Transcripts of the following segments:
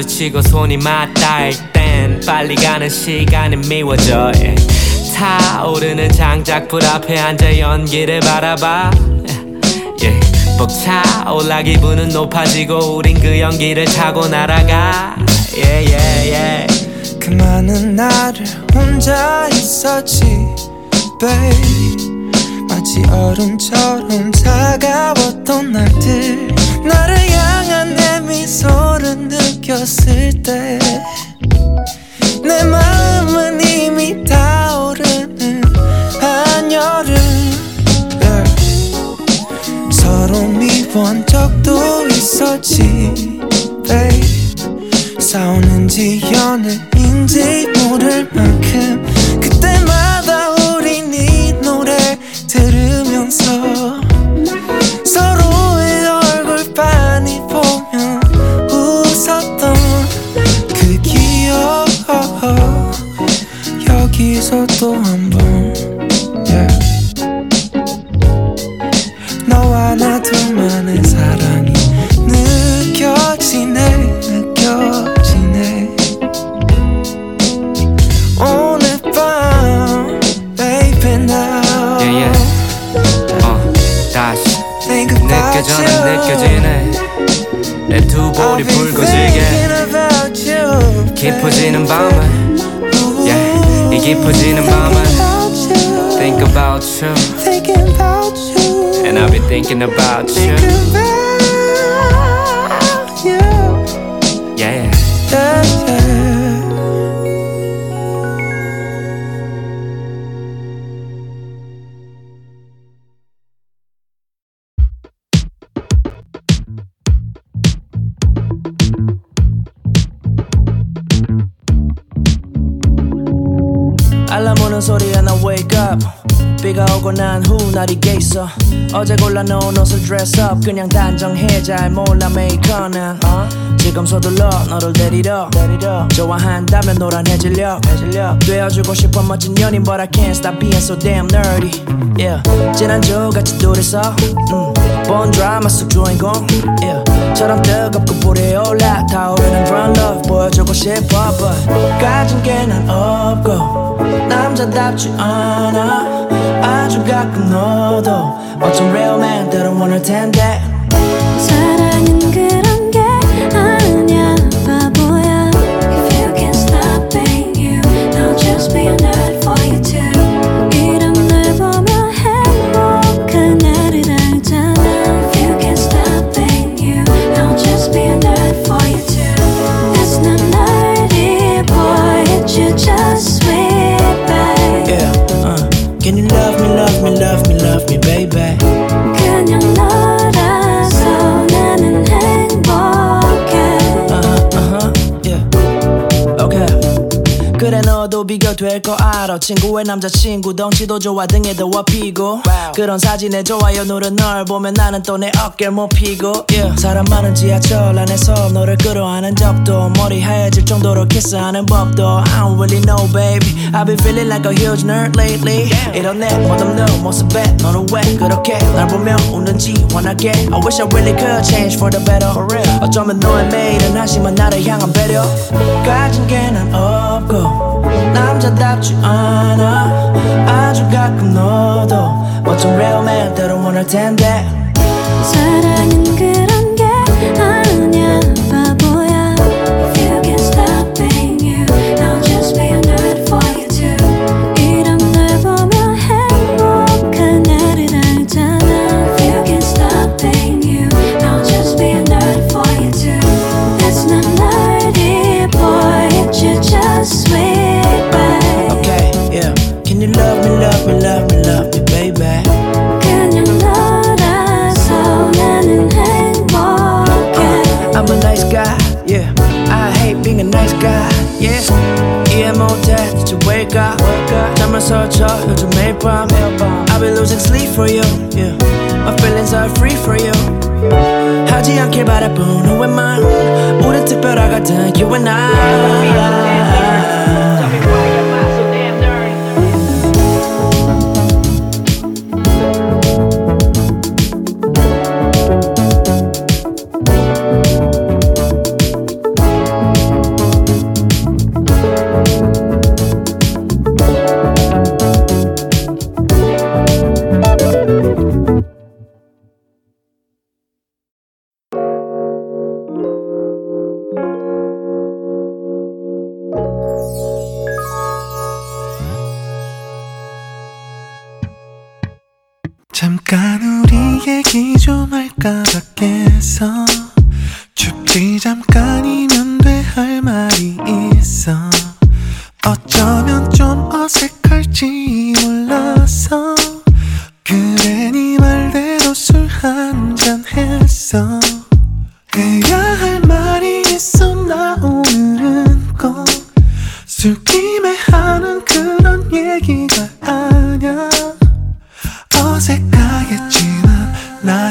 마주치고 손이 맞닿을 땐 빨리 가는 시간이 미워져. yeah. 타오르는 장작불 앞에 앉아 연기를 바라봐. yeah. 벅차올라 기분은 높아지고 우린 그 연기를 타고 날아가. Yeah, yeah, yeah. 그 많은 나를 혼자 있었지 babe 마치 얼음처럼 차가웠던 날들 나를 미소를 느꼈을 때 내 마음은 이미 타오르는 한여름 yeah. 서로 미워한 적도 있었지 babe 싸우는지 연애인지 모를 만 thinking about you Thinking about you Yeah yeah, yeah. 알람 오는 소리에 나 wake up 비가 오고 난 후 날이 겠어. 어제 골라 놓은 옷을 dress up 그냥 단정해. 잘 몰라 메이커는. 어? 지금 서둘러 너를 데리러. 좋아한다면 노란해질려. 되어주고 싶어 멋진 연인 But I can't stop being so damn nerdy. Yeah. 지난주 같이 둘이서 음, 본 드라마 속 주인공 yeah. 뜨겁고 불이 올라 타오르는 brown love 보여주고 싶어 But 가진 게 난 없고 남자답지 않아 아주 가끔 너도 어쩜 real man 때론 원할 텐데 될 거 알아. 친구의 남자친구 덩치도 좋아 등에도 와피고. 그런 사진에 좋아요 누른 널 보면 나는 또 내 어깨를 못 피고. Yeah. 사람 많은 지하철 안에서 너를 끌어안은 적도 머리 하얘질 정도로 키스하는 법도. I don't really know baby. I've been feeling like a huge nerd lately. 이런 내 멋없는 모습에 너는 왜 그렇게? 날 보며 웃는지 원하게. I wish I really could change for the better. 어쩌면 너의 매일은 한심한 나를 향한 배려. 가진 게 난 없고 남자답지 않아. 아주 가끔 너도 멋진 real man 때로 원할 텐데. 사랑은 그런 yeah. 이해 못해, 진짜 wake up. 잠을 설쳐, 요즘 매일 밤. I've been losing sleep for you, yeah. My feelings are free for you. 하지 않길 바라본 후회만. 우린 특별하거든, you and I.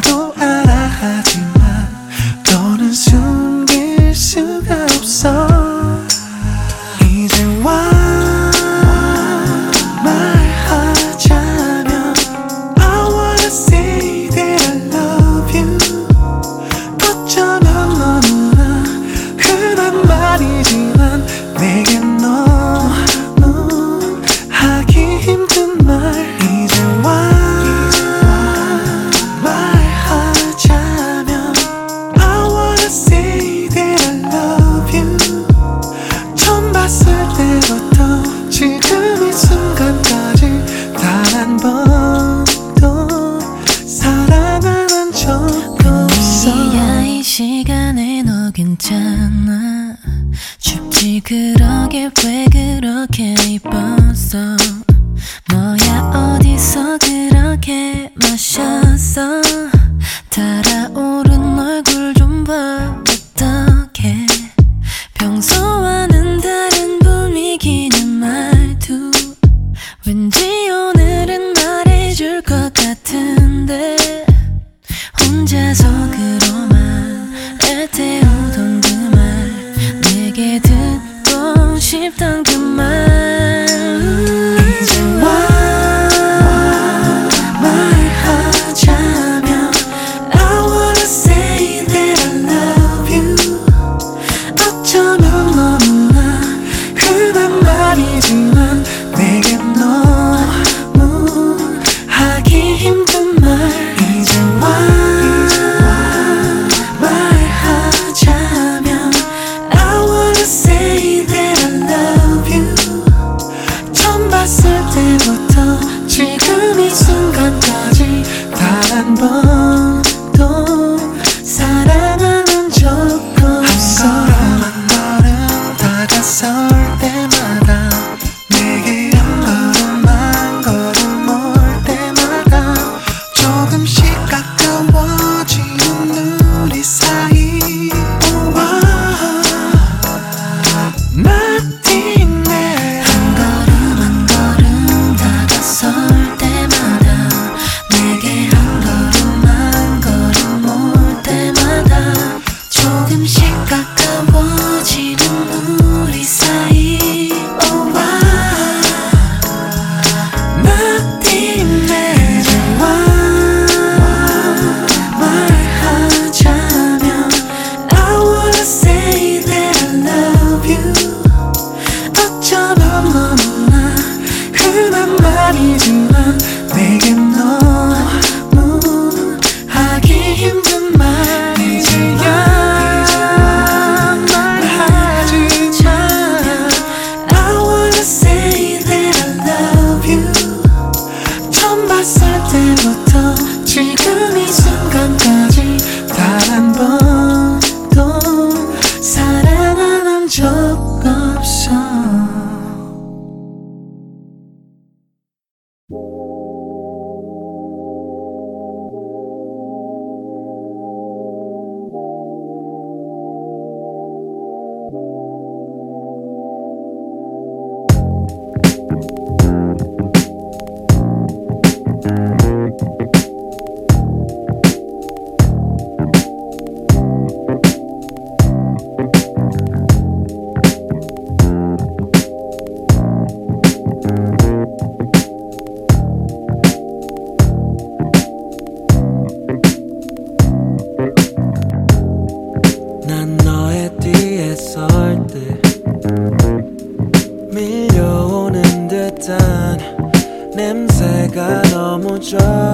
나도 datang just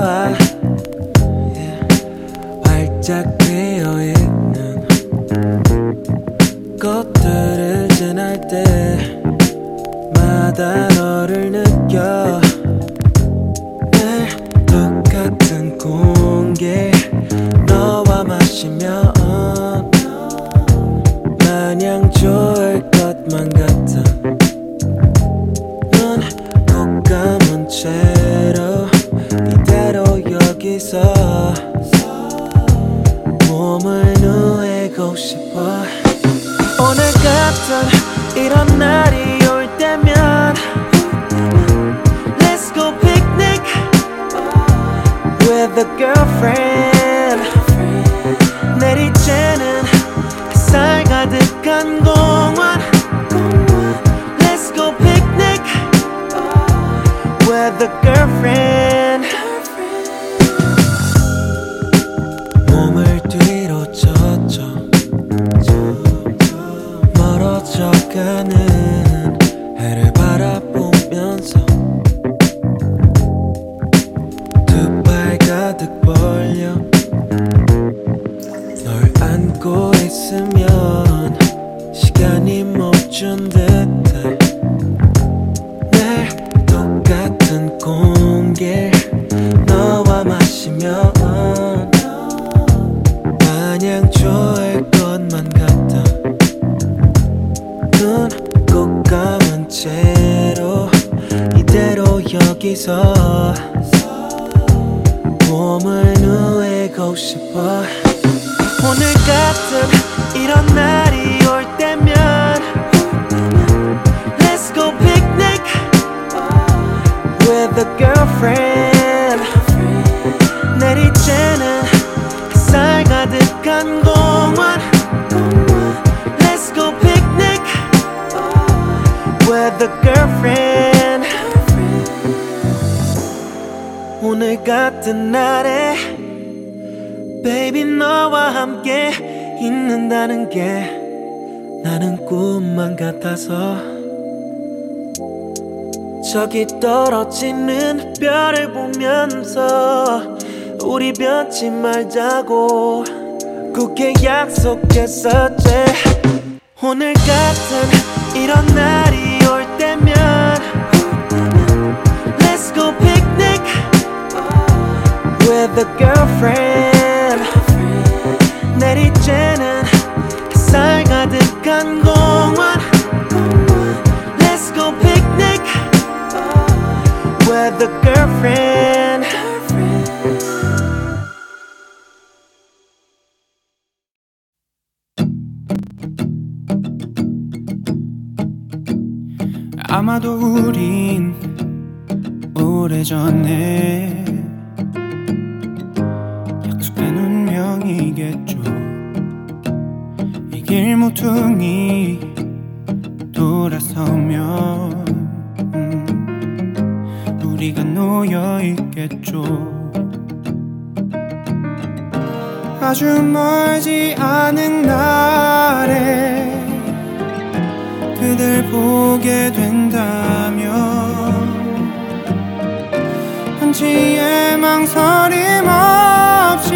젖어가는 해를 떨어지는 별을 보면서 우리 변치 말자고 굳게 약속했었지 오늘 같은 이런 날이 올 때면 Let's go picnic with a girlfriend. with a girlfriend. 아마도 우린 오래전에 약속된 운명이겠죠 이 길모퉁이 돌아서면 소리가 놓여 있겠죠. 아주 멀지 않은 날에 그댈 보게 된다면 한치의 망설임 없이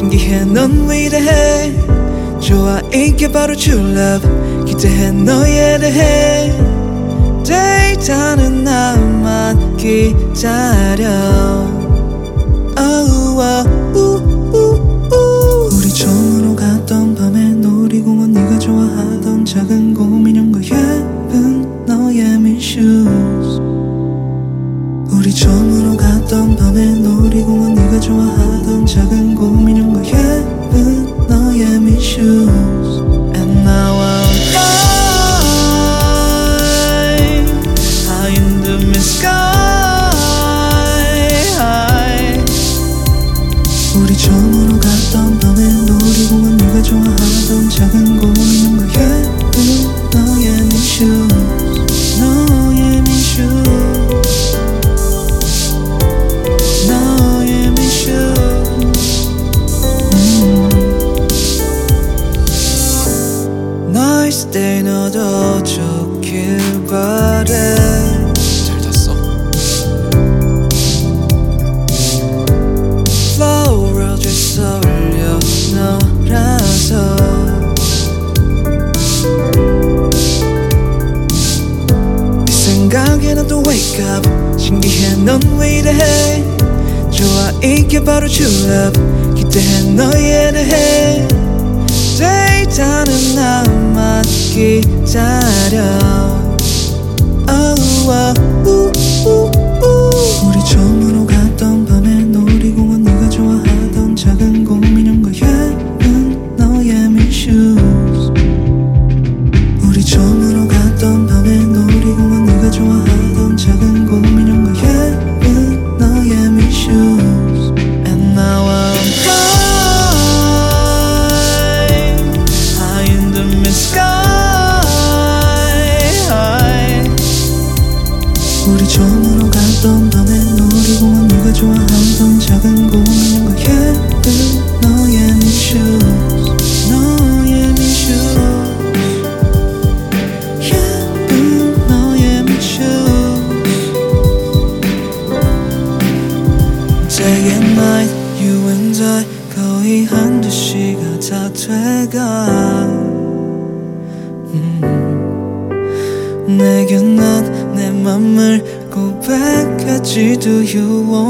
신기해 넌 위대해 좋아 이게 바로 true love. 기대해 너에 대해. 데이터는 나만 기다려. 아우와 우우우. 우리 처음으로 갔던 밤에 놀이공원 네가 좋아하던 작은 곰인형과 예쁜 너의 미슈즈. 우리 처음으로 갔던 밤에 놀이공원 네가 좋아하던 작은 고민용과 예쁜 너의 미슈. 어떤 밤엔 너를 보면 뭐가 좋아? you won't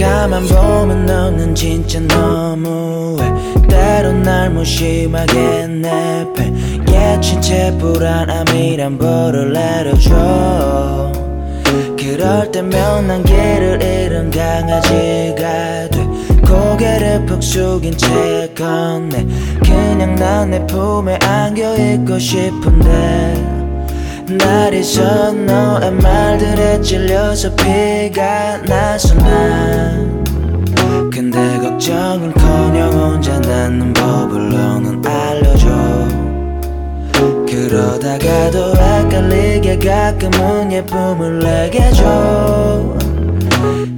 가만 보면 너는 진짜 너무해. 때론 날 무심하게 내패. 예친 채 불안함이란 벌을 내려줘. 그럴 때면 난 길을 잃은 강아지가 돼. 고개를 푹 숙인 채 건네. 그냥 난 내 품에 안겨 있고 싶은데 날 잊어 너의 말들에 찔려서 피가 나서 난 근데 걱정은커녕 혼자 낳는 법을 너는 알려줘. 그러다가도 헷갈리게 가끔은 예쁨을 내게 줘.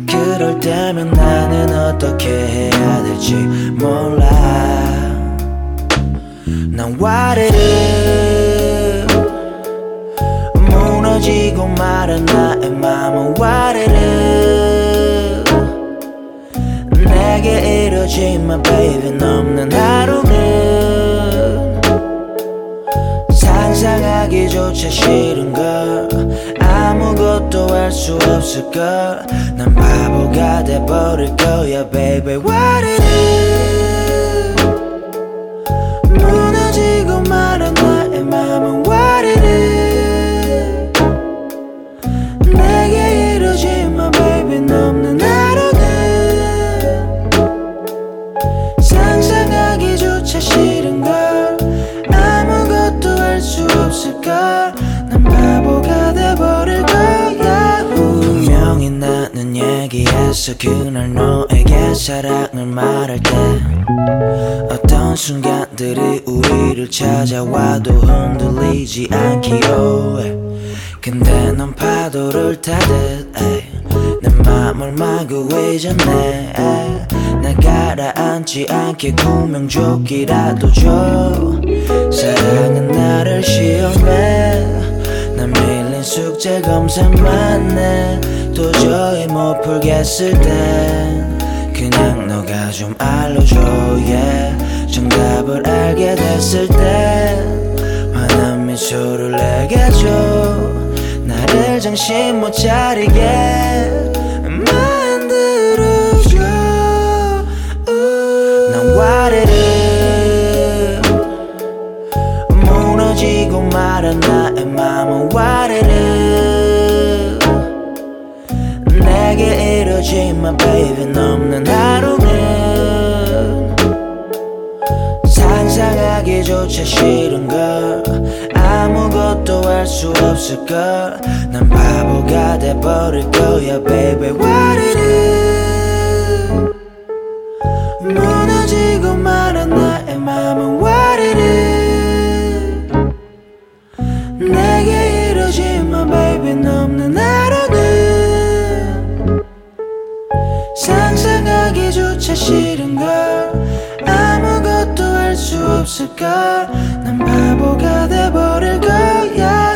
그럴 때면 나는 어떻게 해야 될지 몰라. 난 와르르 무너지고 말은 나의 맘은 와르르. 내게 이뤄진 my baby 넘는 하루는 상상하기조차 싫은 걸. 아무것도 할 수 없을 걸 난 바보가 돼버릴 거야 baby 와르르 그래서 그날 너에게 사랑을 말할 때 어떤 순간들이 우리를 찾아와도 흔들리지 않기요 근데 넌 파도를 타듯 내 맘을 마구 외졌네 나 가라앉지 않게 구명조끼라도 줘. 사랑은 나를 시험해. 난 밀려 긴 숙제 검색만 해 도저히 못 풀겠을 땐 그냥 너가 좀 알려줘 yeah. 정답을 알게 됐을 땐 환한 미소를 내게 줘. 나를 정신 못 차리게. 울리고 말아 나의 맘은 와르르. 내게 이루지만 baby 넘는 하루는 상상하기조차 싫은걸. 아무것도 할 수 없을걸. 난 바보가 돼버릴 거야 baby 와르르. 진짜 싫은 걸 아무것도 할 수 없을까 난 바보가 돼버릴 거야.